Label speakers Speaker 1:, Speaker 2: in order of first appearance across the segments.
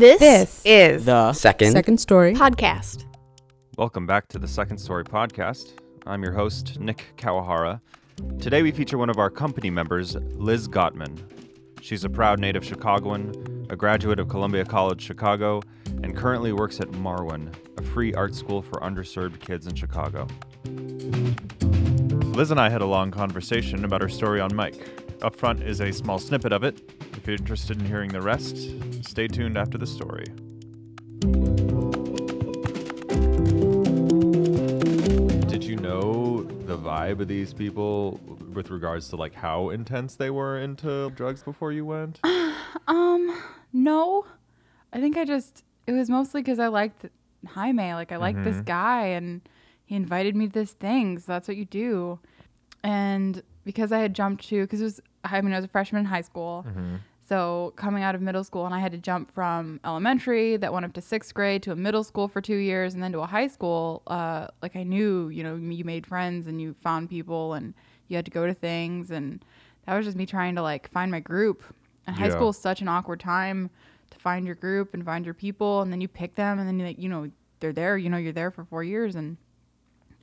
Speaker 1: This,
Speaker 2: This
Speaker 1: is
Speaker 2: the
Speaker 3: Second.
Speaker 2: second story.
Speaker 1: podcast.
Speaker 4: Welcome back to the Second Story Podcast. I'm your host, Nick Kawahara. Today we feature one of our company members, Liz Gottman. She's a proud native Chicagoan, a graduate of Columbia College Chicago, and currently works at Marwen, a free art school for underserved kids in Chicago. Liz and I had a long conversation about her story on mic. Up front is a small snippet of it. If you're interested in hearing the rest, stay tuned after the story. Did you know the vibe of these people with regards to like how intense they were into drugs before you went?
Speaker 5: Um, no. I think I just it was mostly because I liked Jaime. Like I liked this guy, and he invited me to this thing. So that's what you do. And because I had jumped to because it was I mean I was a freshman in high school. So coming out of middle school, and I had to jump from elementary that went up to sixth grade to a middle school for two years, and then to a high school. Uh, like I knew, you know, you made friends and you found people, and you had to go to things, and that was just me trying to like find my group. And high
Speaker 4: Yeah.
Speaker 5: school is such an awkward time to find your group and find your people, and then you pick them, and then you like, you know, they're there. You know, you're there for four years, and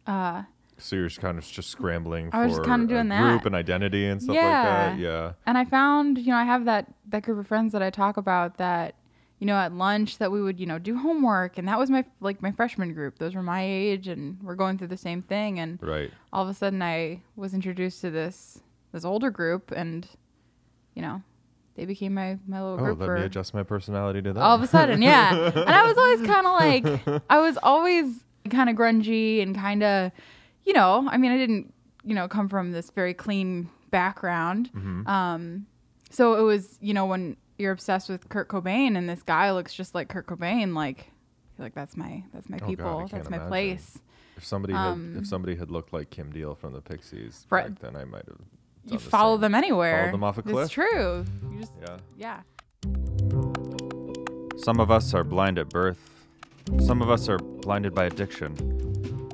Speaker 5: uh,
Speaker 4: So you're just kind of just scrambling
Speaker 5: I was
Speaker 4: for
Speaker 5: just kinda doing that.
Speaker 4: group and identity and stuff
Speaker 5: Yeah.
Speaker 4: like that. Yeah.
Speaker 5: and I found, you know, I have that that group of friends that I talk about that, you know, at lunch that we would, you know, do homework, and that was my like my freshman group. Those were my age, and we're going through the same thing, and
Speaker 4: Right.
Speaker 5: all of a sudden I was introduced to this this older group, and you know, they became my my little
Speaker 4: Oh,
Speaker 5: group
Speaker 4: let
Speaker 5: for
Speaker 4: me adjust my personality to that.
Speaker 5: all of a sudden, yeah. and I was always kind of like, I was always kind of grungy and kind of, you know, I mean, I didn't, you know, come from this very clean background.
Speaker 4: Mm-hmm.
Speaker 5: Um, so it was, you know, when you're obsessed with Kurt Cobain and this guy looks just like Kurt Cobain, like, like that's my that's my
Speaker 4: Oh, God,
Speaker 5: people,
Speaker 4: can't
Speaker 5: that's my
Speaker 4: imagine.
Speaker 5: place.
Speaker 4: if somebody had
Speaker 5: um,
Speaker 4: if somebody had looked like Kim Deal from the Pixies,
Speaker 5: Right.
Speaker 4: back then I might have.
Speaker 5: You
Speaker 4: the
Speaker 5: follow
Speaker 4: same.
Speaker 5: them anywhere.
Speaker 4: Follow them off a cliff.
Speaker 5: It's true. You just,
Speaker 4: Yeah.
Speaker 5: yeah.
Speaker 4: Some of us are blind at birth. Some of us are blinded by addiction.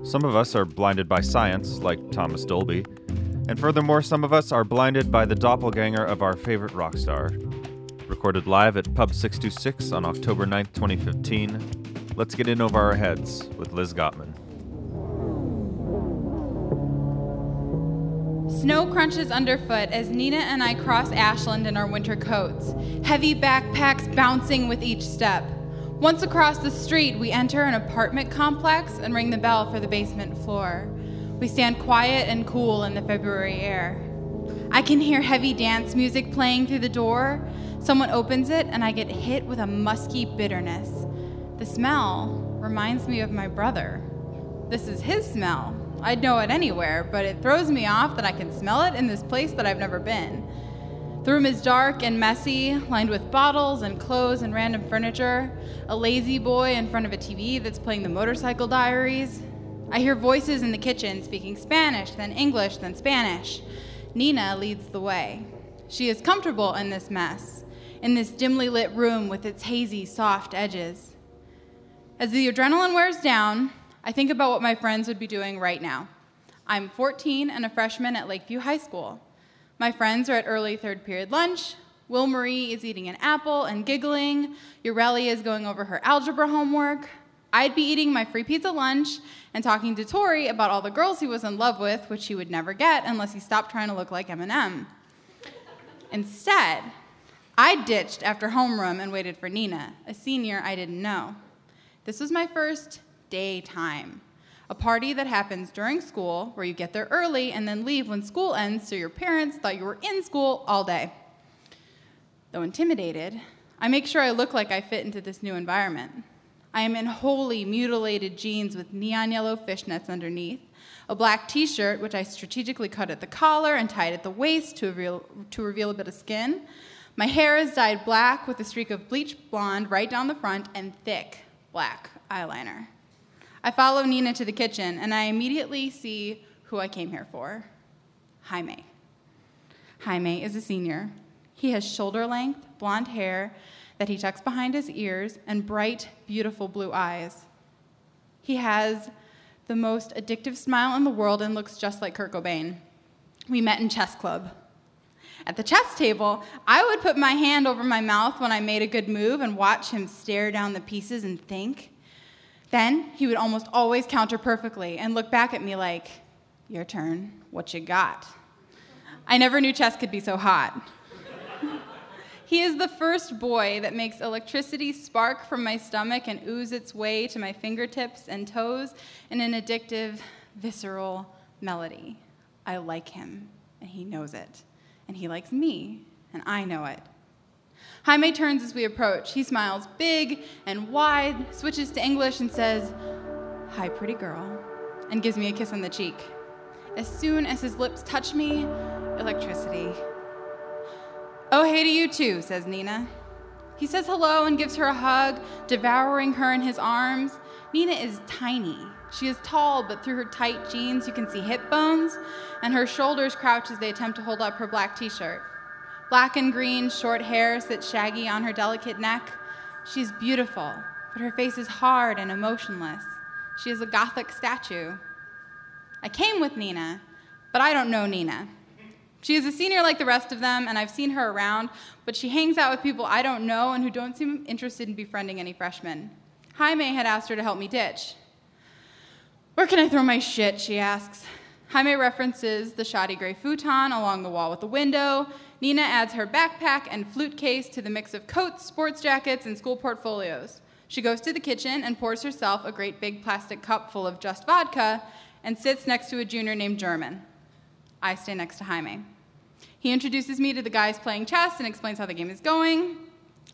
Speaker 4: Some of us are blinded by science, like Thomas Dolby. And furthermore, some of us are blinded by the doppelganger of our favorite rock star. Recorded live at Pub 626 on October 9th, 2015. Let's get in over our heads with Liz Gottman.
Speaker 6: Snow crunches underfoot as Nina and I cross Ashland in our winter coats, heavy backpacks bouncing with each step. Once across the street, we enter an apartment complex and ring the bell for the basement floor. We stand quiet and cool in the February air. I can hear heavy dance music playing through the door. Someone opens it, and I get hit with a musky bitterness. The smell reminds me of my brother. This is his smell. I'd know it anywhere, but it throws me off that I can smell it in this place that I've never been. The room is dark and messy, lined with bottles and clothes and random furniture. A lazy boy in front of a TV that's playing the motorcycle diaries. I hear voices in the kitchen speaking Spanish, then English, then Spanish. Nina leads the way. She is comfortable in this mess, in this dimly lit room with its hazy, soft edges. As the adrenaline wears down, I think about what my friends would be doing right now. I'm 14 and a freshman at Lakeview High School. My friends are at early third period lunch. Will Marie is eating an apple and giggling. Ureli is going over her algebra homework. I'd be eating my free pizza lunch and talking to Tori about all the girls he was in love with, which he would never get unless he stopped trying to look like Eminem. Instead, I ditched after homeroom and waited for Nina, a senior I didn't know. This was my first daytime, a party that happens during school where you get there early and then leave when school ends so your parents thought you were in school all day. Though intimidated, I make sure I look like I fit into this new environment. I am in wholly mutilated jeans with neon yellow fishnets underneath, a black t shirt, which I strategically cut at the collar and tied at the waist to reveal, to reveal a bit of skin. My hair is dyed black with a streak of bleached blonde right down the front and thick black eyeliner. I follow Nina to the kitchen and I immediately see who I came here for Jaime. Jaime is a senior. He has shoulder length, blonde hair that he tucks behind his ears and bright, beautiful blue eyes. He has the most addictive smile in the world and looks just like Kurt Cobain. We met in chess club. At the chess table, I would put my hand over my mouth when I made a good move and watch him stare down the pieces and think. Then he would almost always counter perfectly and look back at me like, Your turn, what you got? I never knew chess could be so hot. he is the first boy that makes electricity spark from my stomach and ooze its way to my fingertips and toes in an addictive, visceral melody. I like him, and he knows it. And he likes me, and I know it. Jaime turns as we approach. He smiles big and wide, switches to English, and says, Hi, pretty girl, and gives me a kiss on the cheek. As soon as his lips touch me, electricity. Oh, hey to you too, says Nina. He says hello and gives her a hug, devouring her in his arms. Nina is tiny. She is tall, but through her tight jeans, you can see hip bones, and her shoulders crouch as they attempt to hold up her black t shirt. Black and green, short hair sits shaggy on her delicate neck. She's beautiful, but her face is hard and emotionless. She is a Gothic statue. I came with Nina, but I don't know Nina. She is a senior like the rest of them, and I've seen her around, but she hangs out with people I don't know and who don't seem interested in befriending any freshmen. Jaime had asked her to help me ditch. Where can I throw my shit? she asks. Jaime references the shoddy gray futon along the wall with the window. Nina adds her backpack and flute case to the mix of coats, sports jackets, and school portfolios. She goes to the kitchen and pours herself a great big plastic cup full of just vodka and sits next to a junior named German. I stay next to Jaime. He introduces me to the guys playing chess and explains how the game is going.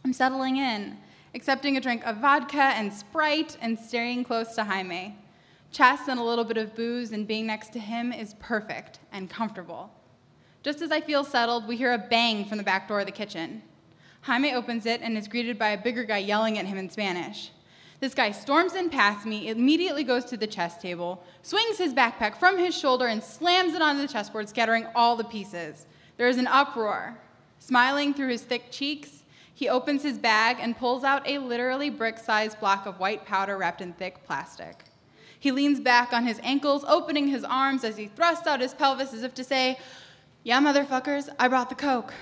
Speaker 6: I'm settling in, accepting a drink of vodka and Sprite and staring close to Jaime. Chess and a little bit of booze and being next to him is perfect and comfortable. Just as I feel settled, we hear a bang from the back door of the kitchen. Jaime opens it and is greeted by a bigger guy yelling at him in Spanish. This guy storms in past me, immediately goes to the chess table, swings his backpack from his shoulder, and slams it onto the chessboard, scattering all the pieces. There is an uproar. Smiling through his thick cheeks, he opens his bag and pulls out a literally brick sized block of white powder wrapped in thick plastic. He leans back on his ankles, opening his arms as he thrusts out his pelvis as if to say, Yeah, motherfuckers, I brought the Coke.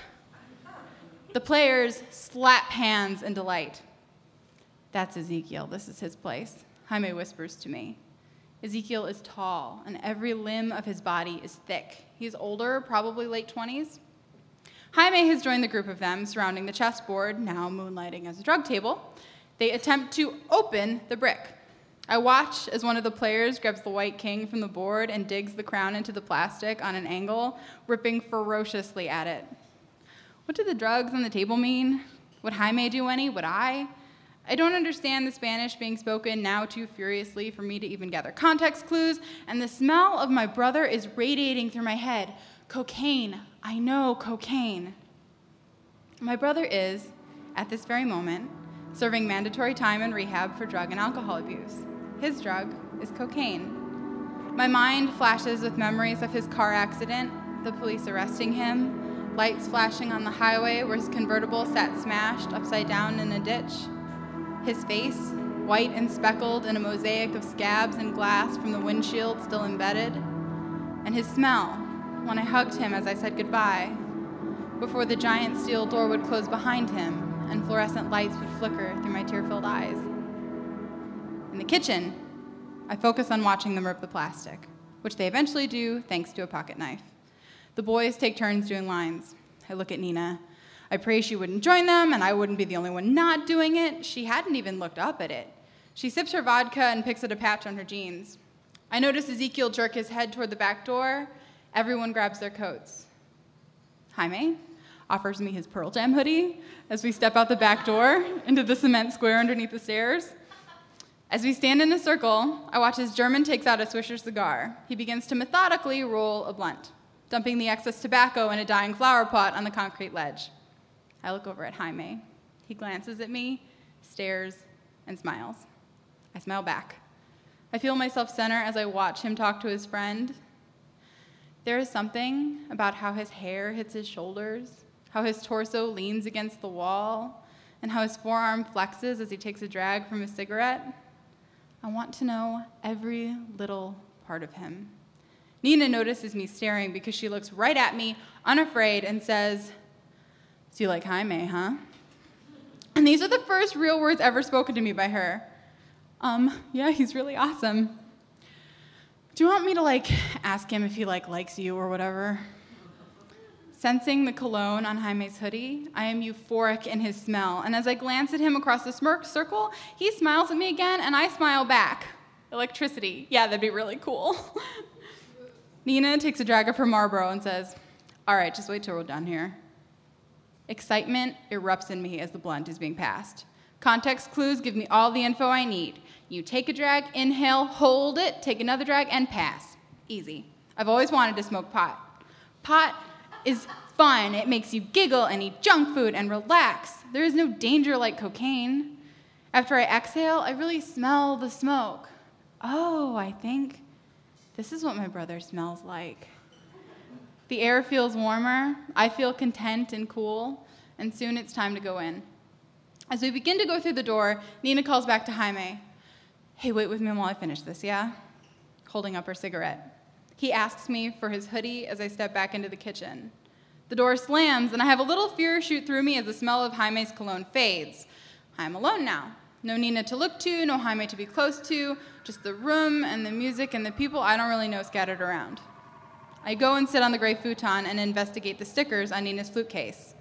Speaker 6: The players slap hands in delight. That's Ezekiel. This is his place. Jaime whispers to me. Ezekiel is tall, and every limb of his body is thick. He's older, probably late 20s. Jaime has joined the group of them surrounding the chessboard, now moonlighting as a drug table. They attempt to open the brick. I watch as one of the players grabs the white king from the board and digs the crown into the plastic on an angle, ripping ferociously at it. What do the drugs on the table mean? Would Jaime do any? Would I? I don't understand the Spanish being spoken now too furiously for me to even gather context clues, and the smell of my brother is radiating through my head. Cocaine. I know cocaine. My brother is, at this very moment, serving mandatory time in rehab for drug and alcohol abuse. His drug is cocaine. My mind flashes with memories of his car accident, the police arresting him, lights flashing on the highway where his convertible sat smashed upside down in a ditch his face, white and speckled in a mosaic of scabs and glass from the windshield still embedded, and his smell when I hugged him as I said goodbye, before the giant steel door would close behind him and fluorescent lights would flicker through my tear filled eyes. In the kitchen, I focus on watching them rip the plastic, which they eventually do thanks to a pocket knife. The boys take turns doing lines. I look at Nina I pray she wouldn't join them and I wouldn't be the only one not doing it. She hadn't even looked up at it. She sips her vodka and picks at a patch on her jeans. I notice Ezekiel jerk his head toward the back door. Everyone grabs their coats. Jaime offers me his Pearl Jam hoodie as we step out the back door into the cement square underneath the stairs. As we stand in a circle, I watch as German takes out a Swisher cigar. He begins to methodically roll a blunt, dumping the excess tobacco in a dying flower pot on the concrete ledge. I look over at Jaime. He glances at me, stares, and smiles. I smile back. I feel myself center as I watch him talk to his friend. There is something about how his hair hits his shoulders, how his torso leans against the wall, and how his forearm flexes as he takes a drag from a cigarette. I want to know every little part of him. Nina notices me staring because she looks right at me, unafraid, and says, So you like Jaime, huh? And these are the first real words ever spoken to me by her. Um, yeah, he's really awesome. Do you want me to like ask him if he like likes you or whatever? Sensing the cologne on Jaime's hoodie, I am euphoric in his smell, and as I glance at him across the smirk circle, he smiles at me again, and I smile back. Electricity. Yeah, that'd be really cool. Nina takes a drag of her Marlboro and says, All right, just wait till we're done here. Excitement erupts in me as the blunt is being passed. Context clues give me all the info I need. You take a drag, inhale, hold it, take another drag, and pass. Easy. I've always wanted to smoke pot. Pot is fun. It makes you giggle and eat junk food and relax. There is no danger like cocaine. After I exhale, I really smell the smoke. Oh, I think this is what my brother smells like. The air feels warmer. I feel content and cool, and soon it's time to go in. As we begin to go through the door, Nina calls back to Jaime. Hey, wait with me while I finish this, yeah? Holding up her cigarette. He asks me for his hoodie as I step back into the kitchen. The door slams, and I have a little fear shoot through me as the smell of Jaime's cologne fades. I'm alone now. No Nina to look to, no Jaime to be close to, just the room and the music and the people I don't really know scattered around. I go and sit on the gray futon and investigate the stickers on Nina's flute case.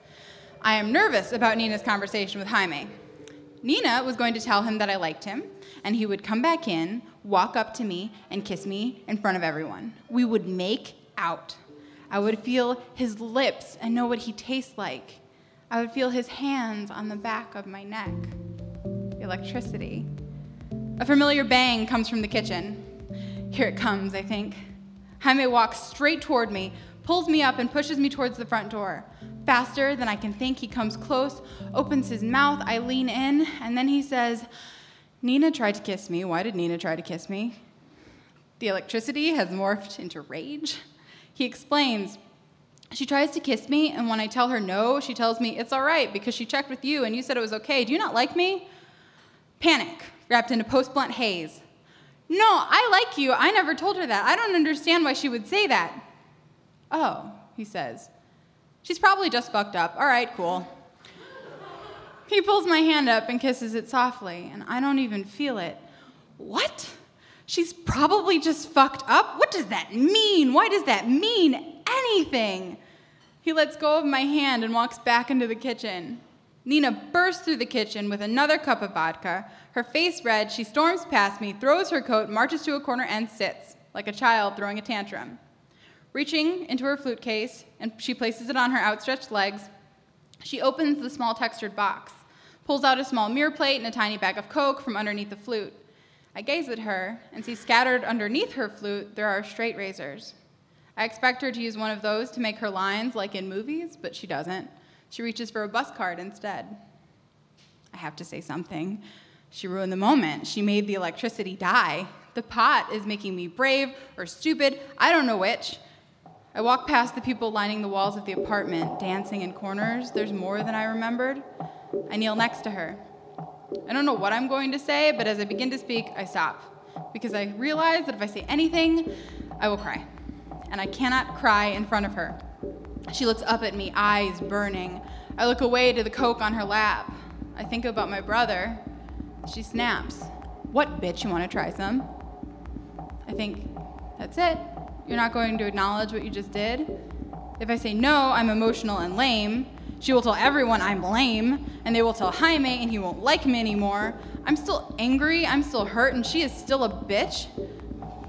Speaker 6: I am nervous about Nina's conversation with Jaime. Nina was going to tell him that I liked him, and he would come back in, walk up to me, and kiss me in front of everyone. We would make out. I would feel his lips and know what he tastes like. I would feel his hands on the back of my neck. Electricity. A familiar bang comes from the kitchen. Here it comes, I think. Jaime walks straight toward me, pulls me up, and pushes me towards the front door. Faster than I can think, he comes close, opens his mouth. I lean in, and then he says, Nina tried to kiss me. Why did Nina try to kiss me? The electricity has morphed into rage. He explains, She tries to kiss me, and when I tell her no, she tells me it's all right because she checked with you and you said it was okay. Do you not like me? Panic, wrapped in a post blunt haze. No, I like you. I never told her that. I don't understand why she would say that. Oh, he says. She's probably just fucked up. All right, cool. He pulls my hand up and kisses it softly, and I don't even feel it. What? She's probably just fucked up? What does that mean? Why does that mean anything? He lets go of my hand and walks back into the kitchen. Nina bursts through the kitchen with another cup of vodka. Her face red, she storms past me, throws her coat, marches to a corner, and sits, like a child throwing a tantrum. Reaching into her flute case, and she places it on her outstretched legs, she opens the small textured box, pulls out a small mirror plate and a tiny bag of Coke from underneath the flute. I gaze at her and see scattered underneath her flute there are straight razors. I expect her to use one of those to make her lines like in movies, but she doesn't. She reaches for a bus card instead. I have to say something. She ruined the moment. She made the electricity die. The pot is making me brave or stupid, I don't know which. I walk past the people lining the walls of the apartment, dancing in corners. There's more than I remembered. I kneel next to her. I don't know what I'm going to say, but as I begin to speak, I stop because I realize that if I say anything, I will cry. And I cannot cry in front of her. She looks up at me, eyes burning. I look away to the Coke on her lap. I think about my brother. She snaps. What, bitch, you want to try some? I think, that's it. You're not going to acknowledge what you just did? If I say no, I'm emotional and lame. She will tell everyone I'm lame, and they will tell Jaime, and he won't like me anymore. I'm still angry, I'm still hurt, and she is still a bitch.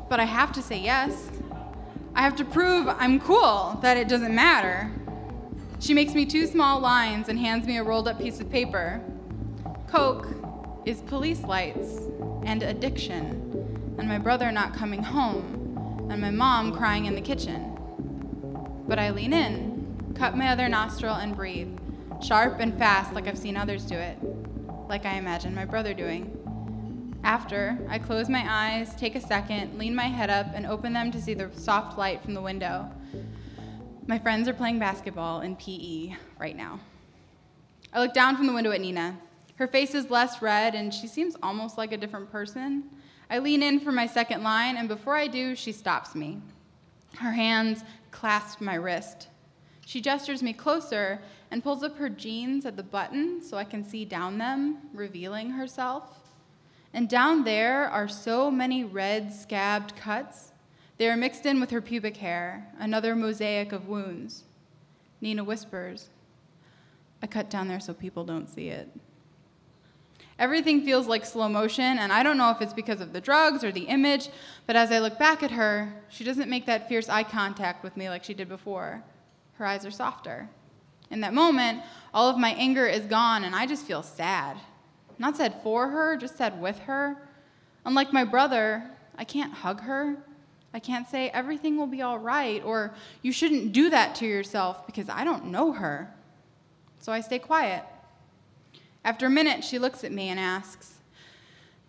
Speaker 6: But I have to say yes. I have to prove I'm cool, that it doesn't matter. She makes me two small lines and hands me a rolled up piece of paper. Coke is police lights and addiction, and my brother not coming home, and my mom crying in the kitchen. But I lean in, cut my other nostril, and breathe, sharp and fast like I've seen others do it, like I imagine my brother doing. After, I close my eyes, take a second, lean my head up, and open them to see the soft light from the window. My friends are playing basketball in PE right now. I look down from the window at Nina. Her face is less red, and she seems almost like a different person. I lean in for my second line, and before I do, she stops me.
Speaker 7: Her hands clasp my wrist. She gestures me closer and pulls up her jeans at the button so I can see down them, revealing herself. And down there are so many red, scabbed cuts. They are mixed in with her pubic hair, another mosaic of wounds. Nina whispers, I cut down there so people don't see it. Everything feels like slow motion, and I don't know if it's because of the drugs or the image, but as I look back at her, she doesn't make that fierce eye contact with me like she did before. Her eyes are softer. In that moment, all of my anger is gone, and I just feel sad. Not sad for her, just sad with her. Unlike my brother, I can't hug her. I can't say everything will be all right, or you shouldn't do that to yourself because I don't know her. So I stay quiet. After a minute, she looks at me and asks,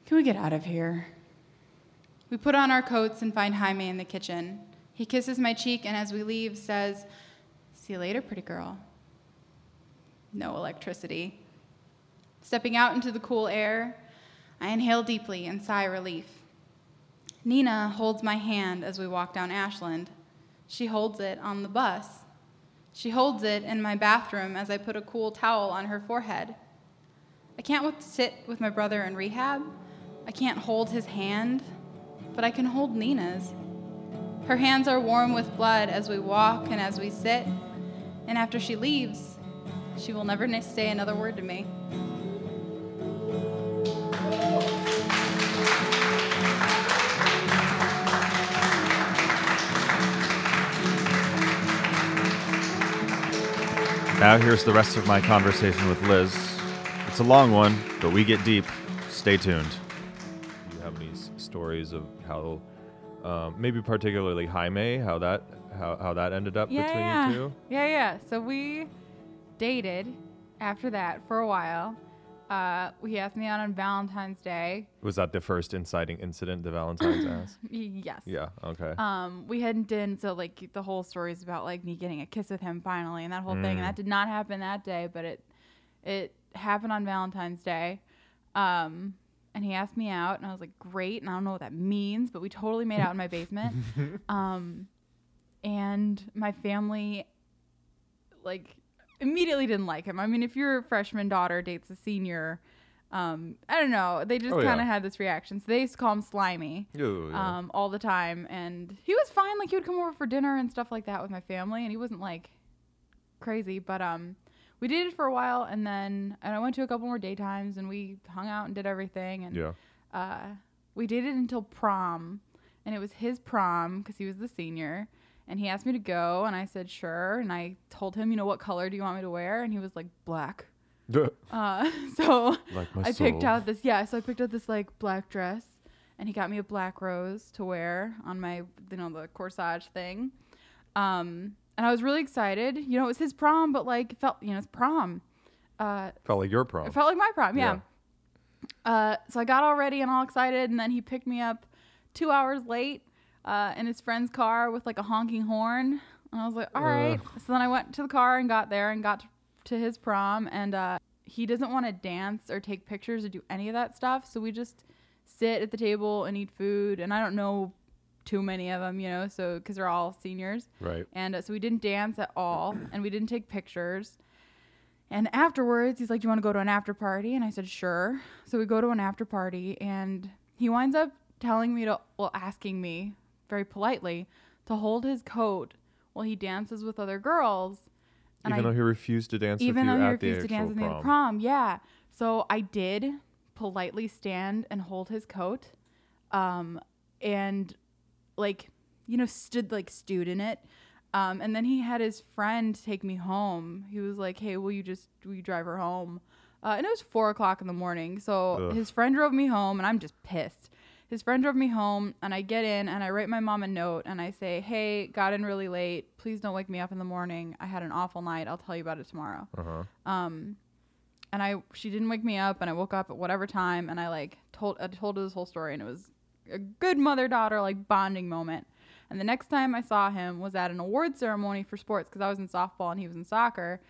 Speaker 7: Can we get out of here? We put on our coats and find Jaime in the kitchen. He kisses my cheek and as we leave says, See you later, pretty girl. No electricity. Stepping out into the cool air, I inhale deeply and sigh relief. Nina holds my hand as we walk down Ashland. She holds it on the bus. She holds it in my bathroom as I put a cool towel on her forehead. I can't sit with my brother in rehab. I can't hold his hand, but I can hold Nina's. Her hands are warm with blood as we walk and as we sit, and after she leaves, she will never say another word to me.
Speaker 8: Now here's the rest of my conversation with Liz. It's a long one, but we get deep. Stay tuned.
Speaker 4: Do you have any s- stories of how, um, maybe particularly Jaime, how that how, how that ended up
Speaker 6: Yeah,
Speaker 4: between
Speaker 6: yeah.
Speaker 4: you two?
Speaker 6: Yeah, yeah. So we dated after that for a while. Uh, he asked me out on Valentine's Day.
Speaker 4: Was that the first inciting incident the Valentine's ass?
Speaker 6: Yes.
Speaker 4: Yeah. Okay.
Speaker 6: Um, we hadn't done so like the whole story is about like me getting a kiss with him finally and that whole thing. And
Speaker 4: Mm.
Speaker 6: that did not happen that day, but it it happened on Valentine's Day. Um, and he asked me out, and I was like, great. And I don't know what that means, but we totally made out in my basement. um, and my family, like, immediately didn't like him. I mean, if your freshman daughter dates a senior, um, I don't know. They just
Speaker 4: Oh,
Speaker 6: kind of
Speaker 4: yeah.
Speaker 6: had this reaction. So they used to call him Slimy
Speaker 4: Ooh, yeah.
Speaker 6: um, all the time. And he was fine. Like, he would come over for dinner and stuff like that with my family. And he wasn't, like, crazy. But um, we dated for a while. And then and I went to a couple more daytimes and we hung out and did everything. And
Speaker 4: yeah.
Speaker 6: uh, we dated until prom, and it was his prom because he was the senior. And he asked me to go, and I said sure. And I told him, you know, what color do you want me to wear? And he was like black. Uh, so
Speaker 4: Like
Speaker 6: I picked
Speaker 4: soul.
Speaker 6: out this, yeah. So I picked out this like black dress, and he got me a black rose to wear on my, you know, the corsage thing. Um, and I was really excited. You know, it was his prom, but like felt, you know, it's prom. Uh,
Speaker 4: Felt like your prom.
Speaker 6: it felt like my prom, yeah. Uh, so I got all ready and all excited, and then he picked me up two hours late uh, in his friend's car with like a honking horn. And I was like, all right. So then I went to the car and got there and got to his prom, and uh, he doesn't want to dance or take pictures or do any of that stuff. So we just sit at the table and eat food, and I don't know too many of them, you know, so because they're all seniors.
Speaker 4: right.
Speaker 6: And uh, so we didn't dance at all, and we didn't take pictures. And afterwards, he's like, "Do you want to go to an after party?" And I said, "Sure." So we go to an after party, and he winds up telling me to, well, asking me very politely to hold his coat while he dances with other girls. And
Speaker 4: Even
Speaker 6: I,
Speaker 4: though he refused to dance
Speaker 6: even
Speaker 4: with
Speaker 6: though he refused to dance with me at the
Speaker 4: prom.
Speaker 6: prom, yeah. So I did politely stand and hold his coat, um, and like you know stood like stewed in it. Um, and then he had his friend take me home. He was like, "Hey, will you just will you drive her home?" Uh, and it was four o'clock in the morning. So
Speaker 4: Ugh.
Speaker 6: his friend drove me home, and I'm just pissed. His friend drove me home, and I get in and I write my mom a note and I say, "Hey, got in really late. Please don't wake me up in the morning. I had an awful night. I'll tell you about it tomorrow."
Speaker 4: Uh-huh.
Speaker 6: Um, and I she didn't wake me up, and I woke up at whatever time, and I like told I told her this whole story, and it was a good mother daughter like bonding moment. And the next time I saw him was at an award ceremony for sports because I was in softball and he was in soccer,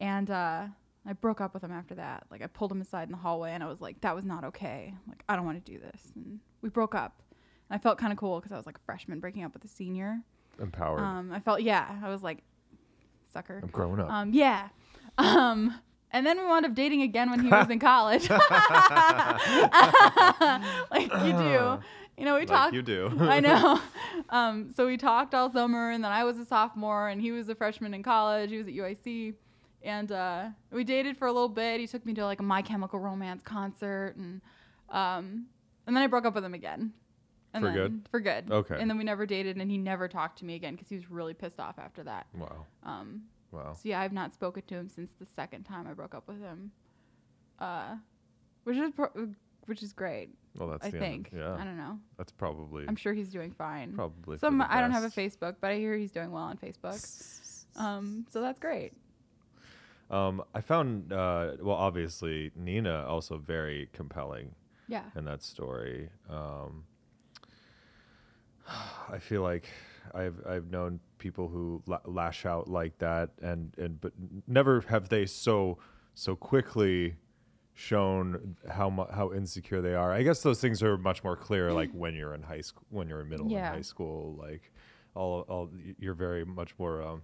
Speaker 6: and uh, I broke up with him after that. Like I pulled him aside in the hallway, and I was like, "That was not okay. Like I don't want to do this." And we broke up. And I felt kind of cool because I was like a freshman breaking up with a senior.
Speaker 4: Empowered.
Speaker 6: Um, I felt yeah, I was like, sucker.
Speaker 4: I'm growing up.
Speaker 6: Um, yeah. Um, and then we wound up dating again when he was in college. like you do. You know, we
Speaker 4: like
Speaker 6: talked.
Speaker 4: you do.
Speaker 6: I know. Um, so we talked all summer, and then I was a sophomore, and he was a freshman in college. He was at UIC, and uh, we dated for a little bit. He took me to like a My Chemical Romance concert, and um, and then I broke up with him again. And
Speaker 4: For
Speaker 6: then,
Speaker 4: good?
Speaker 6: For good.
Speaker 4: Okay.
Speaker 6: And then we never dated, and he never talked to me again because he was really pissed off after that.
Speaker 4: wow.
Speaker 6: Um,
Speaker 4: Wow.
Speaker 6: so yeah, I've not spoken to him since the second time I broke up with him, uh, which is pro- which is great.
Speaker 4: Well, that's
Speaker 6: I
Speaker 4: the
Speaker 6: think.
Speaker 4: End. Yeah.
Speaker 6: I don't know.
Speaker 4: That's probably
Speaker 6: I'm sure he's doing fine.
Speaker 4: probably.
Speaker 6: Some I don't have a. Facebook, but I hear he's doing well on Facebook. Um, so that's great.
Speaker 4: Um, I found uh, well, obviously Nina also very compelling
Speaker 6: Yeah.
Speaker 4: in that story. Um, I feel like I've I've known people who la- lash out like that, and and but never have they so so quickly shown how mu- how insecure they are. I guess those things are much more clear, like when you're in high school, when you're in middle
Speaker 6: Yeah.
Speaker 4: and high school, like all all you're very much more. Um,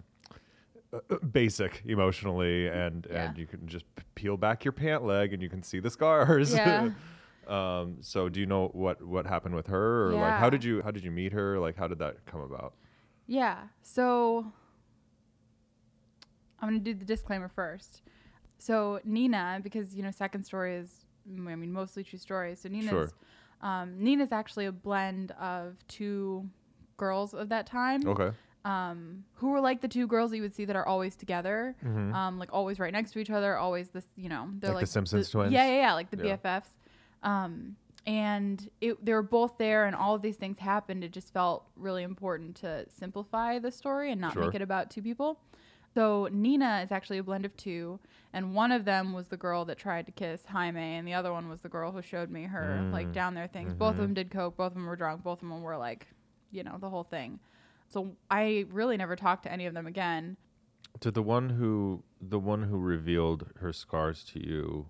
Speaker 4: uh, basic emotionally and
Speaker 6: Yeah.
Speaker 4: and you can just peel back your pant leg and you can see the scars
Speaker 6: Yeah.
Speaker 4: um so do you know what what happened with her or like how did you how did you meet her like how did that come about
Speaker 6: Yeah. So I'm going to do the disclaimer first. So Nina, because, you know, second story is, I mean, mostly true stories. So Nina's,
Speaker 4: Sure.
Speaker 6: um, Nina's actually a blend of two girls of that time.
Speaker 4: okay
Speaker 6: Um, who were like the two girls that you would see that are always together, um, like always right next to each other, always this, you know, they're
Speaker 4: Like
Speaker 6: like,
Speaker 4: the Simpsons twins?
Speaker 6: Yeah, yeah, yeah, like the
Speaker 4: Yeah.
Speaker 6: BFFs. Um, and it, they were both there, and all of these things happened. It just felt really important to simplify the story and not
Speaker 4: Sure.
Speaker 6: make it about two people. So Nina is actually a blend of two, and one of them was the girl that tried to kiss Jaime, and the other one was the girl who showed me her like
Speaker 4: Mm.
Speaker 6: down there things. Both of
Speaker 4: Mm-hmm.
Speaker 6: them did coke. Both of them were drunk. Both of them were like, you know, the whole thing. So I really never talked to any of them again.
Speaker 4: to the one who the one who revealed her scars to you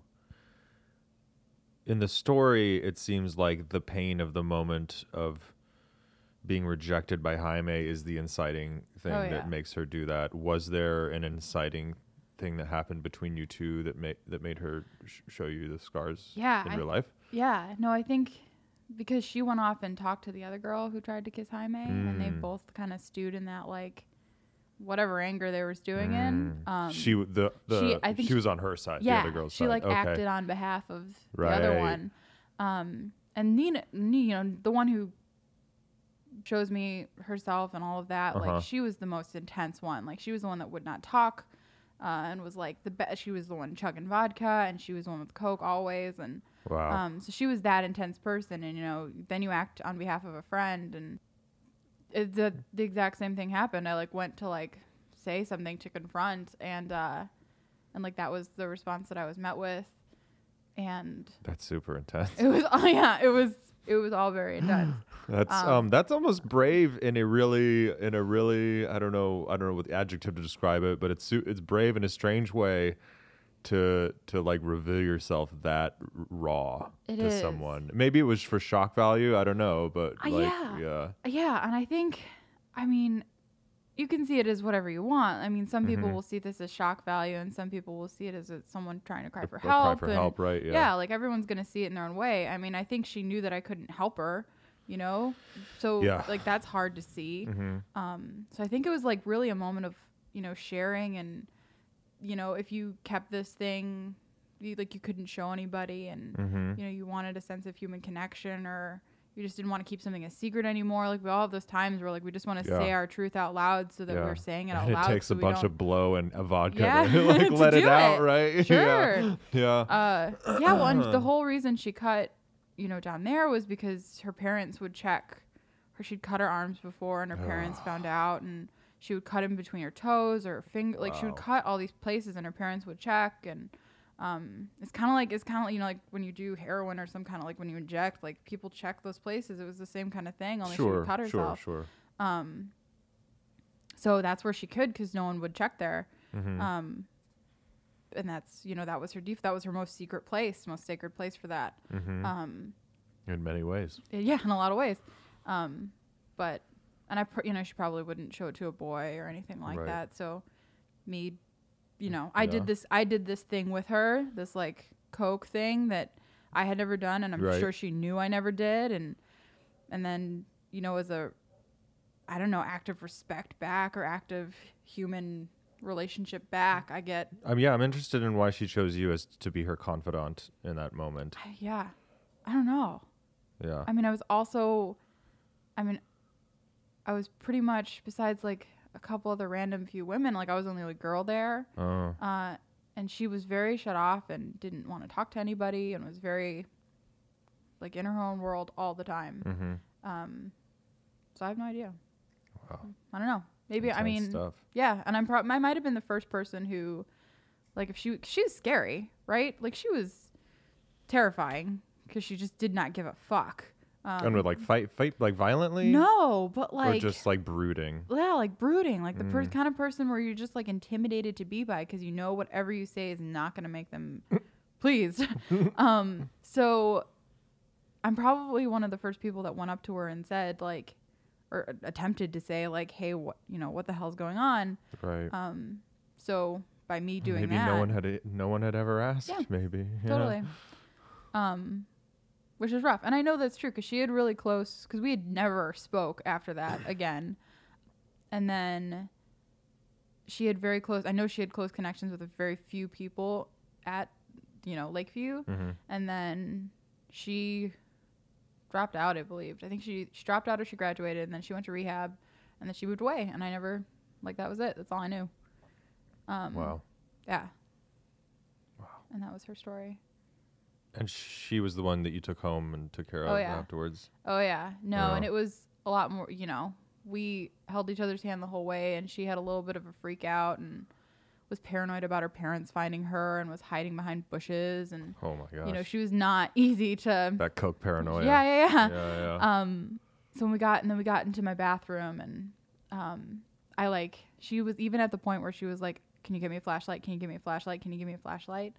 Speaker 4: in the story it seems like the pain of the moment of being rejected by Jaime is the inciting thing
Speaker 6: Oh,
Speaker 4: that
Speaker 6: yeah.
Speaker 4: makes her do that was there an inciting thing that happened between you two that made that made her sh- show you the scars
Speaker 6: Yeah,
Speaker 4: in
Speaker 6: I
Speaker 4: real
Speaker 6: th-
Speaker 4: life
Speaker 6: Yeah, no, I think because she went off and talked to the other girl who tried to kiss Jaime, and they
Speaker 4: Mm.
Speaker 6: both kind of stewed in that like whatever anger they were stewing in.
Speaker 4: Mm.
Speaker 6: Um,
Speaker 4: she w- the the
Speaker 6: she-
Speaker 4: she,
Speaker 6: I think she
Speaker 4: was on her side
Speaker 6: yeah,
Speaker 4: the other girl's
Speaker 6: she
Speaker 4: side
Speaker 6: like
Speaker 4: okay.
Speaker 6: acted on behalf of the other one. Um, and Nina, you know, the one who shows me herself and all of that,
Speaker 4: Uh-huh.
Speaker 6: like she was the most intense one. Like she was the one that would not talk, uh, and was like the best. She was the one chugging vodka, and she was the one with coke always, and
Speaker 4: wow
Speaker 6: um, so she was that intense person, and you know, then you act on behalf of a friend, and it, the the exact same thing happened. I like went to like say something to confront, and uh, and like that was the response that I was met with, and
Speaker 4: that's super intense
Speaker 6: it was oh yeah, it was it was all very intense.
Speaker 4: That's um,
Speaker 6: Um,
Speaker 4: that's almost brave in a really in a really I don't know I don't know what the adjective to describe it, but it's it's brave in a strange way to to like reveal yourself that raw
Speaker 6: It
Speaker 4: to
Speaker 6: is.
Speaker 4: someone. Maybe it was for shock value, I don't know, but
Speaker 6: Uh,
Speaker 4: like
Speaker 6: yeah.
Speaker 4: yeah.
Speaker 6: Yeah, and I think, I mean, you can see it as whatever you want. I mean, some people
Speaker 4: Mhm.
Speaker 6: will see this as shock value, and some people will see it as a, someone trying to cry for
Speaker 4: Or cry
Speaker 6: help.
Speaker 4: for
Speaker 6: and-
Speaker 4: help, right, yeah.
Speaker 6: Yeah. like everyone's gonna see it in their own way. I mean, I think she knew that I couldn't help her, you know. So
Speaker 4: Yeah.
Speaker 6: like that's hard to see.
Speaker 4: Mhm.
Speaker 6: Um, so I think it was like really a moment of you know sharing, and you know if you kept this thing, you, like you couldn't show anybody, and
Speaker 4: Mhm.
Speaker 6: you know you wanted a sense of human connection or you just didn't want to keep something a secret anymore like we all have those times where like we just want to
Speaker 4: Yeah.
Speaker 6: say our truth out loud so that
Speaker 4: Yeah.
Speaker 6: we're saying it out
Speaker 4: And
Speaker 6: loud
Speaker 4: it takes
Speaker 6: so
Speaker 4: a bunch of blow and a vodka
Speaker 6: Yeah,
Speaker 4: to like let it
Speaker 6: do
Speaker 4: out, right?
Speaker 6: Sure.
Speaker 4: yeah. Yeah.
Speaker 6: uh yeah well and the whole reason she cut you know down there was because her parents would check her she'd cut her arms before and her parents found out and she would cut in between her toes or her finger like she would cut all these places and her parents would check and um, it's kind of like it's kind of you know like when you do heroin or some kind of like when you inject like people check those places it was the same kind of thing only she
Speaker 4: sure,
Speaker 6: would cut
Speaker 4: sure,
Speaker 6: herself
Speaker 4: sure.
Speaker 6: um, so that's where she could because no one would check there.
Speaker 4: Mhm.
Speaker 6: Um, and that's you know that was her def- that was her most secret place, most sacred place for that.
Speaker 4: Mhm.
Speaker 6: Um,
Speaker 4: in many ways.
Speaker 6: yeah, in a lot of ways. Um, but and I, pr- you know, she probably wouldn't show it to a boy or anything like
Speaker 4: Right.
Speaker 6: that. So, me, you know, I
Speaker 4: Yeah.
Speaker 6: did this. I did this thing with her, this like coke thing that I had never done, and I'm
Speaker 4: Right.
Speaker 6: sure she knew I never did. And and then you know, as a, I don't know, act of respect back or act of human relationship back, I get
Speaker 4: I mean, yeah, I'm interested in why she chose you as to be her confidant in that moment.
Speaker 6: Yeah, I don't know.
Speaker 4: Yeah.
Speaker 6: I mean, I was also, I mean, I was pretty much besides like a couple other random few women, like I was the only girl there.
Speaker 4: Oh.
Speaker 6: Uh, and she was very shut off and didn't want to talk to anybody and was very like in her own world all the time.
Speaker 4: Mm-hmm.
Speaker 6: Um, so I have no idea.
Speaker 4: Wow.
Speaker 6: I don't know. Maybe I mean,
Speaker 4: stuff.
Speaker 6: yeah. And I'm prob I might have been the first person who, like, if she she was scary, right? Like she was terrifying because she just did not give a fuck. Um,
Speaker 4: and would like fight, fight like violently.
Speaker 6: no, but like Or
Speaker 4: just like brooding.
Speaker 6: yeah, like brooding, like the per-
Speaker 4: Mm.
Speaker 6: kind of person where you're just like intimidated to be by because you know whatever you say is not going to make them pleased. um, so I'm probably one of the first people that went up to her and said like, or attempted to say like, hey, what you know, what the hell's going on?
Speaker 4: Right.
Speaker 6: Um, so by me doing
Speaker 4: maybe
Speaker 6: that,
Speaker 4: no one had no one had ever asked.
Speaker 6: Yeah.
Speaker 4: Maybe.
Speaker 6: Totally. Um, which is rough, and I know that's true because she had really close because we had never spoke after that again, and then she had very close. I know she had close connections with a very few people at you know Lakeview,
Speaker 4: Mm-hmm.
Speaker 6: and then she dropped out. I believed. I think she she dropped out or she graduated, and then she went to rehab, and then she moved away, and I never like that was it. That's all I knew. Um,
Speaker 4: Wow.
Speaker 6: Yeah.
Speaker 4: Wow.
Speaker 6: And that was her story.
Speaker 4: And she was the one that you took home and took care
Speaker 6: Oh,
Speaker 4: of
Speaker 6: yeah.
Speaker 4: afterwards.
Speaker 6: Oh yeah, no, and it was a lot more. You know, we held each other's hand the whole way, and she had a little bit of a freak out and was paranoid about her parents finding her and was hiding behind bushes, and
Speaker 4: Oh my gosh.
Speaker 6: you know she was not easy to.
Speaker 4: that coke paranoia.
Speaker 6: yeah, yeah, yeah.
Speaker 4: Yeah, yeah.
Speaker 6: Um, so when we got and then we got into my bathroom, and um, I like she was even at the point where she was like, "Can you give me a flashlight? Can you give me a flashlight? Can you give me a flashlight?"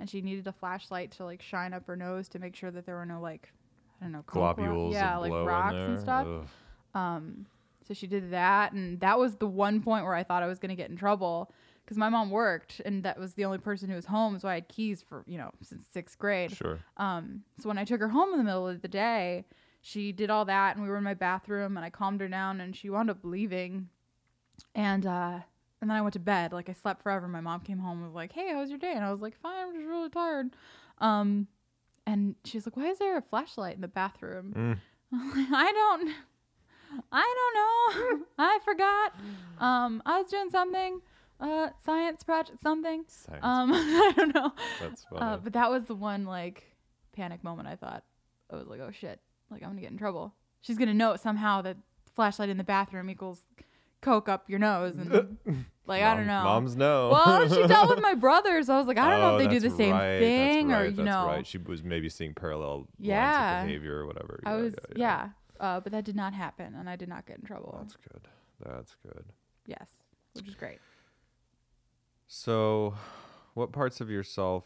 Speaker 6: And she needed a flashlight to like shine up her nose to make sure that there were no like, I don't know,
Speaker 4: Globules
Speaker 6: yeah, like rocks and stuff.
Speaker 4: Ugh.
Speaker 6: Um, so she did that, and that was the one point where I thought I was gonna get in trouble because my mom worked, and that was the only person who was home, so I had keys for you know since sixth grade.
Speaker 4: Sure.
Speaker 6: Um, so when I took her home in the middle of the day, she did all that, and we were in my bathroom, and I calmed her down, and she wound up leaving, and uh, and then I went to bed. Like I slept forever. My mom came home and was like, "Hey, how was your day?" And I was like, "Fine, I'm just really tired." Um, and she's like, "Why is there a flashlight in the bathroom?"
Speaker 4: Mm.
Speaker 6: I don't. I don't know. I forgot. Um, I was doing something, uh, science project, something.
Speaker 4: Science.
Speaker 6: Um, I don't know.
Speaker 4: That's funny.
Speaker 6: Uh, but that was the one like panic moment. I thought I was like, oh shit, like I'm gonna get in trouble. She's gonna know somehow that flashlight in the bathroom equals coke up your nose, and like I don't know.
Speaker 4: Moms know.
Speaker 6: well, she dealt with my brothers. I was like, I don't know
Speaker 4: Oh,
Speaker 6: if they do the same
Speaker 4: right,
Speaker 6: thing
Speaker 4: that's
Speaker 6: or you
Speaker 4: that's
Speaker 6: know.
Speaker 4: Right. She was maybe seeing parallel lines
Speaker 6: Yeah.
Speaker 4: of behavior or whatever.
Speaker 6: I
Speaker 4: Yeah,
Speaker 6: was
Speaker 4: yeah,
Speaker 6: yeah, Uh, but that did not happen, and I did not get in trouble.
Speaker 4: That's good. That's good.
Speaker 6: yes, which is great.
Speaker 4: So, what parts of yourself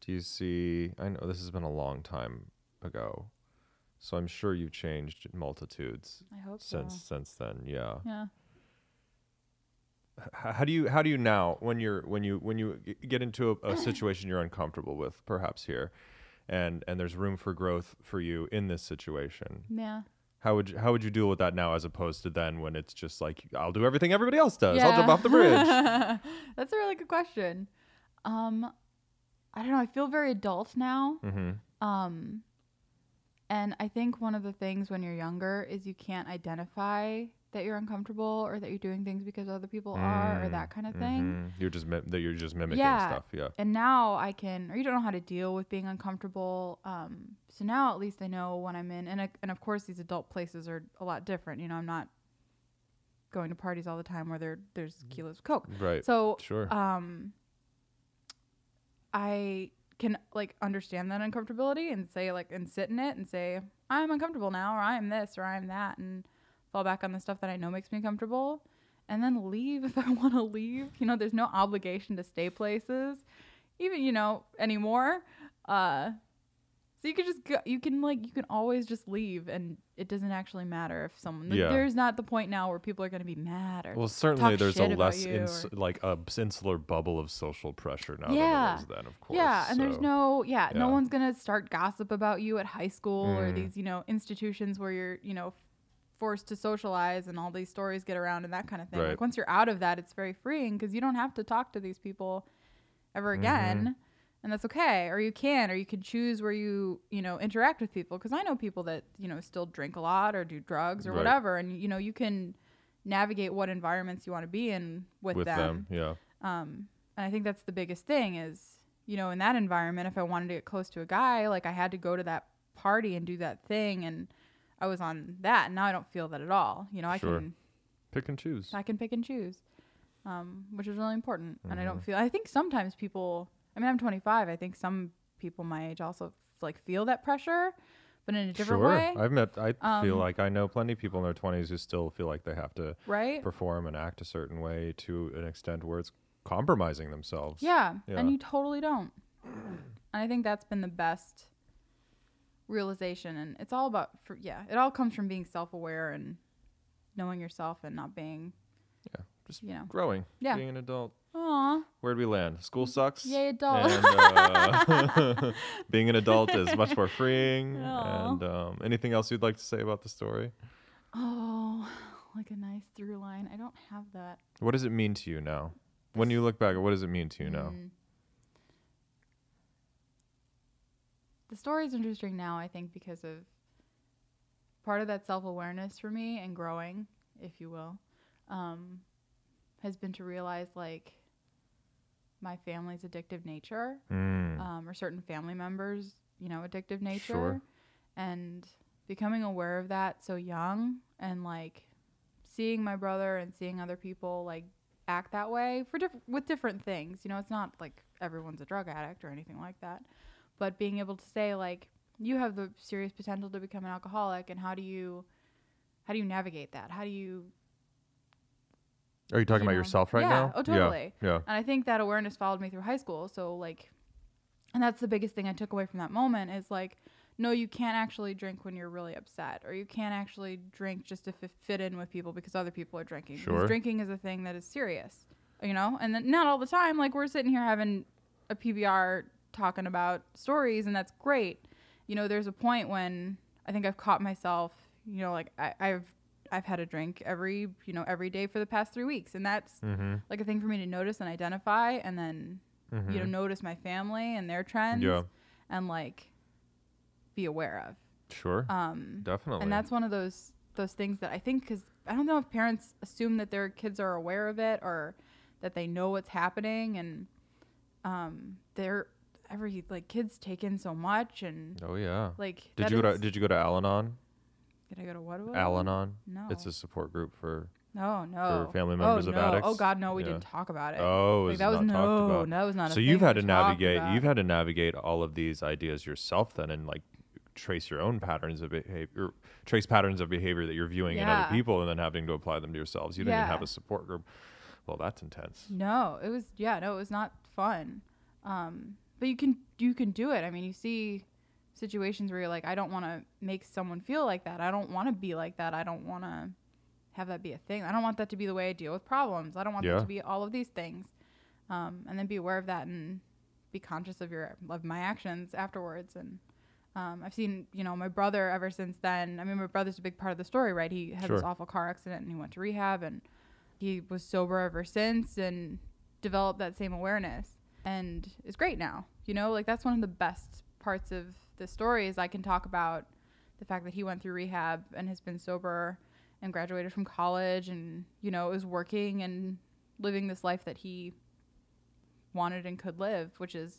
Speaker 4: do you see? I know this has been a long time ago, so I'm sure you've changed multitudes
Speaker 6: I hope
Speaker 4: since
Speaker 6: so.
Speaker 4: since then. Yeah.
Speaker 6: Yeah.
Speaker 4: H- how do you how do you now when you're when you when you get into a, a situation you're uncomfortable with, perhaps here, and and there's room for growth for you in this situation?
Speaker 6: Yeah.
Speaker 4: How would you, how would you deal with that now as opposed to then when it's just like I'll do everything everybody else does. I'll jump off the bridge.
Speaker 6: That's a really good question. Um, I don't know. I feel very adult now.
Speaker 4: hmm
Speaker 6: Um, and I think one of the things when you're younger is you can't identify that you're uncomfortable or that you're doing things because other people are or that kind of thing.
Speaker 4: Mhm. You're just mi- that you're just mimicking
Speaker 6: Yeah.
Speaker 4: stuff. Yeah.
Speaker 6: And now I can, or you don't know how to deal with being uncomfortable. Um, so now at least I know when I'm in, and I, and of course these adult places are a lot different. You know, I'm not going to parties all the time where there there's kilos of coke.
Speaker 4: Right.
Speaker 6: So
Speaker 4: sure.
Speaker 6: um i can like understand that uncomfortability and say like and sit in it and say i'm uncomfortable now or i'm this or i'm that and fall back on the stuff that i know makes me comfortable and then leave if i want to leave. You know there's no obligation to stay places even you know anymore. Uh So you can just go, you can like you can always just leave and it doesn't actually matter if someone
Speaker 4: Yeah.
Speaker 6: there's not the point now where people are going to be mad or
Speaker 4: Well, certainly there's a less ins-
Speaker 6: or-
Speaker 4: like a insular bubble of social pressure now
Speaker 6: Yeah.
Speaker 4: than then, of course.
Speaker 6: Yeah, and there's no yeah,
Speaker 4: yeah.
Speaker 6: no one's gonna start gossip about you at high school or
Speaker 4: Mm.
Speaker 6: these you know institutions where you're you know forced to socialize and all these stories get around and that kind of thing.
Speaker 4: Right.
Speaker 6: Like once you're out of that, it's very freeing because you don't have to talk to these people ever
Speaker 4: Mm-hmm.
Speaker 6: And that's okay. Or you can, or you can choose where you you know interact with people because I know people that you know still drink a lot or do drugs or
Speaker 4: Right.
Speaker 6: whatever, and you know you can navigate what environments you want to be in with,
Speaker 4: with them. Yeah.
Speaker 6: um, and I think that's the biggest thing is, you know, in that environment, if I wanted to get close to a guy, like I had to go to that party and do that thing, and I was on that. And now I don't feel that at all. You know, I
Speaker 4: Sure.
Speaker 6: can
Speaker 4: Pick and choose.
Speaker 6: I can pick and choose, um, which is really important. And I
Speaker 4: Mm-hmm.
Speaker 6: don't feel. I think sometimes people. I mean, I'm 25. I think some people my age also like feel that pressure, but in a different
Speaker 4: sure.
Speaker 6: way,
Speaker 4: I've met. I feel
Speaker 6: Um,
Speaker 4: like I know plenty of people in their 20s who still feel like they have to
Speaker 6: right?
Speaker 4: perform and act a certain way to an extent where it's compromising themselves.
Speaker 6: Yeah,
Speaker 4: Yeah.
Speaker 6: and you totally don't. And I think that's been the best realization, and it's all about, for, yeah, it all comes from being self-aware and knowing yourself and not being,
Speaker 4: Yeah. Just
Speaker 6: you know,
Speaker 4: growing.
Speaker 6: Yeah.
Speaker 4: Being an adult.
Speaker 6: Aw,
Speaker 4: Where'd we land? School sucks.
Speaker 6: yay, adult.
Speaker 4: And uh, being an adult is much more freeing.
Speaker 6: Aw.
Speaker 4: And um, anything else you'd like to say about the story?
Speaker 6: oh, like a nice through line. I don't have that.
Speaker 4: What does it mean to you now? When you look back, what does it mean to you now?
Speaker 6: Mm. The story is interesting now, I think, because of part of that self awareness for me and growing, if you will, um, has been to realize like my family's addictive nature,
Speaker 4: Mm.
Speaker 6: um, or certain family members, you know, addictive nature,
Speaker 4: Sure.
Speaker 6: and becoming aware of that so young and like seeing my brother and seeing other people like act that way for diff- with different things. You know, it's not like everyone's a drug addict or anything like that, but being able to say like you have the serious potential to become an alcoholic, and how do you how do you navigate that? How do you
Speaker 4: Are you talking
Speaker 6: you
Speaker 4: about
Speaker 6: know.
Speaker 4: yourself right
Speaker 6: Yeah.
Speaker 4: now?
Speaker 6: Oh, totally.
Speaker 4: Yeah.
Speaker 6: And I think that awareness followed me through high school. So like, and that's the biggest thing I took away from that moment is like, no, you can't actually drink when you're really upset, or you can't actually drink just to f- fit in with people because other people are drinking.
Speaker 4: Sure.
Speaker 6: Because drinking is a thing that is serious, you know. And then not all the time. Like we're sitting here having a PBR talking about stories, and that's great. You know, there's a point when I think I've caught myself. You know, like I, I've I've had a drink every you know every day for the past three weeks, and that's
Speaker 4: Mm-hmm.
Speaker 6: like a thing for me to notice and identify and then you know notice my family and their trends
Speaker 4: Yeah.
Speaker 6: and like be aware of
Speaker 4: Sure.
Speaker 6: um
Speaker 4: Definitely.
Speaker 6: and that's one of those those things that i think because i don't know if parents assume that their kids are aware of it or that they know what's happening and um they're every like kids take in so much and
Speaker 4: Oh yeah.
Speaker 6: like
Speaker 4: Did you go to Did you go to Al-Anon?
Speaker 6: Did i go to what what-
Speaker 4: Al-Anon.
Speaker 6: no
Speaker 4: It's a support group for.
Speaker 6: no no
Speaker 4: family members
Speaker 6: oh,
Speaker 4: of
Speaker 6: no.
Speaker 4: addicts?
Speaker 6: oh god no we
Speaker 4: Yeah.
Speaker 6: didn't talk about it
Speaker 4: Oh,
Speaker 6: like,
Speaker 4: it's
Speaker 6: that was
Speaker 4: not
Speaker 6: no
Speaker 4: talked about.
Speaker 6: that was not a
Speaker 4: So you've had to navigate.
Speaker 6: about.
Speaker 4: You've had to navigate all of these ideas yourself, then, and like trace your own patterns of behavior, trace patterns of behavior that you're viewing in other people, and then having to apply them to yourselves. You didn't even have a support group. Well, that's intense.
Speaker 6: No, it was yeah, no, it was not fun. Um, but you can you can do it. I mean, you see situations where you're like, I don't want to make someone feel like that. I don't want to be like that. I don't want to have that be a thing. I don't want that to be the way I deal with problems. I don't want
Speaker 4: Yeah.
Speaker 6: that to be all of these things. Um, and then be aware of that and be conscious of your of my actions afterwards. And um, I've seen you know my brother ever since then. I mean, my brother's a big part of the story, right? He had this awful car accident and he went to rehab and he was sober ever since and developed that same awareness and is great now. You know, like that's one of the best parts of the story is I can talk about the fact that he went through rehab and has been sober and graduated from college and you know is working and living this life that he wanted and could live, which is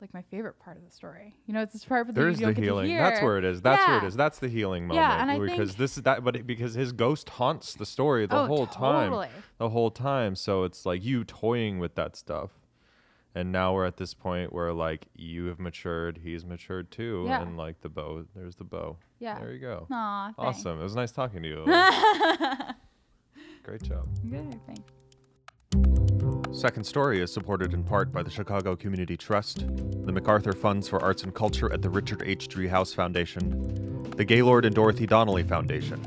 Speaker 6: like my favorite part of the story. You know, it's this part that
Speaker 4: There's
Speaker 6: you
Speaker 4: the
Speaker 6: don't get to
Speaker 4: healing. That's where it is. That's where it is. That's the healing moment.
Speaker 6: Yeah, and I
Speaker 4: because
Speaker 6: think-
Speaker 4: this is that, but it- because his ghost haunts the story the
Speaker 6: Oh,
Speaker 4: whole time, the whole time. So it's like you toying with that stuff. And now we're at this point where like you have matured, he's matured too,
Speaker 6: Yeah.
Speaker 4: and like the bow, there's the bow.
Speaker 6: Yeah.
Speaker 4: There you go.
Speaker 6: Aw, thanks.
Speaker 4: Awesome. It was nice talking to you. Great job.
Speaker 6: Good, thanks.
Speaker 4: Second Story is supported in part by the Chicago Community Trust, the MacArthur Funds for Arts and Culture at the Richard H. Driehaus Foundation, the Gaylord and Dorothy Donnelley Foundation,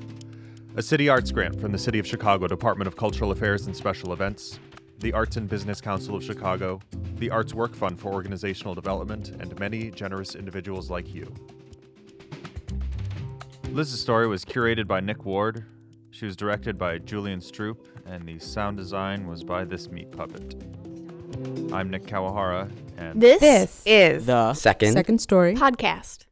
Speaker 4: a city arts grant from the City of Chicago Department of Cultural Affairs and Special Events, the Arts and Business Council of Chicago, the Arts Work Fund for Organizational Development, and many generous individuals like you. Liz's story was curated by Nick Ward. She was directed by Julian Stroop, and the sound design was by this meat puppet. I'm Nick Kawahara, and
Speaker 9: This,
Speaker 1: This
Speaker 9: is
Speaker 1: The
Speaker 3: Second.
Speaker 1: second story
Speaker 9: podcast.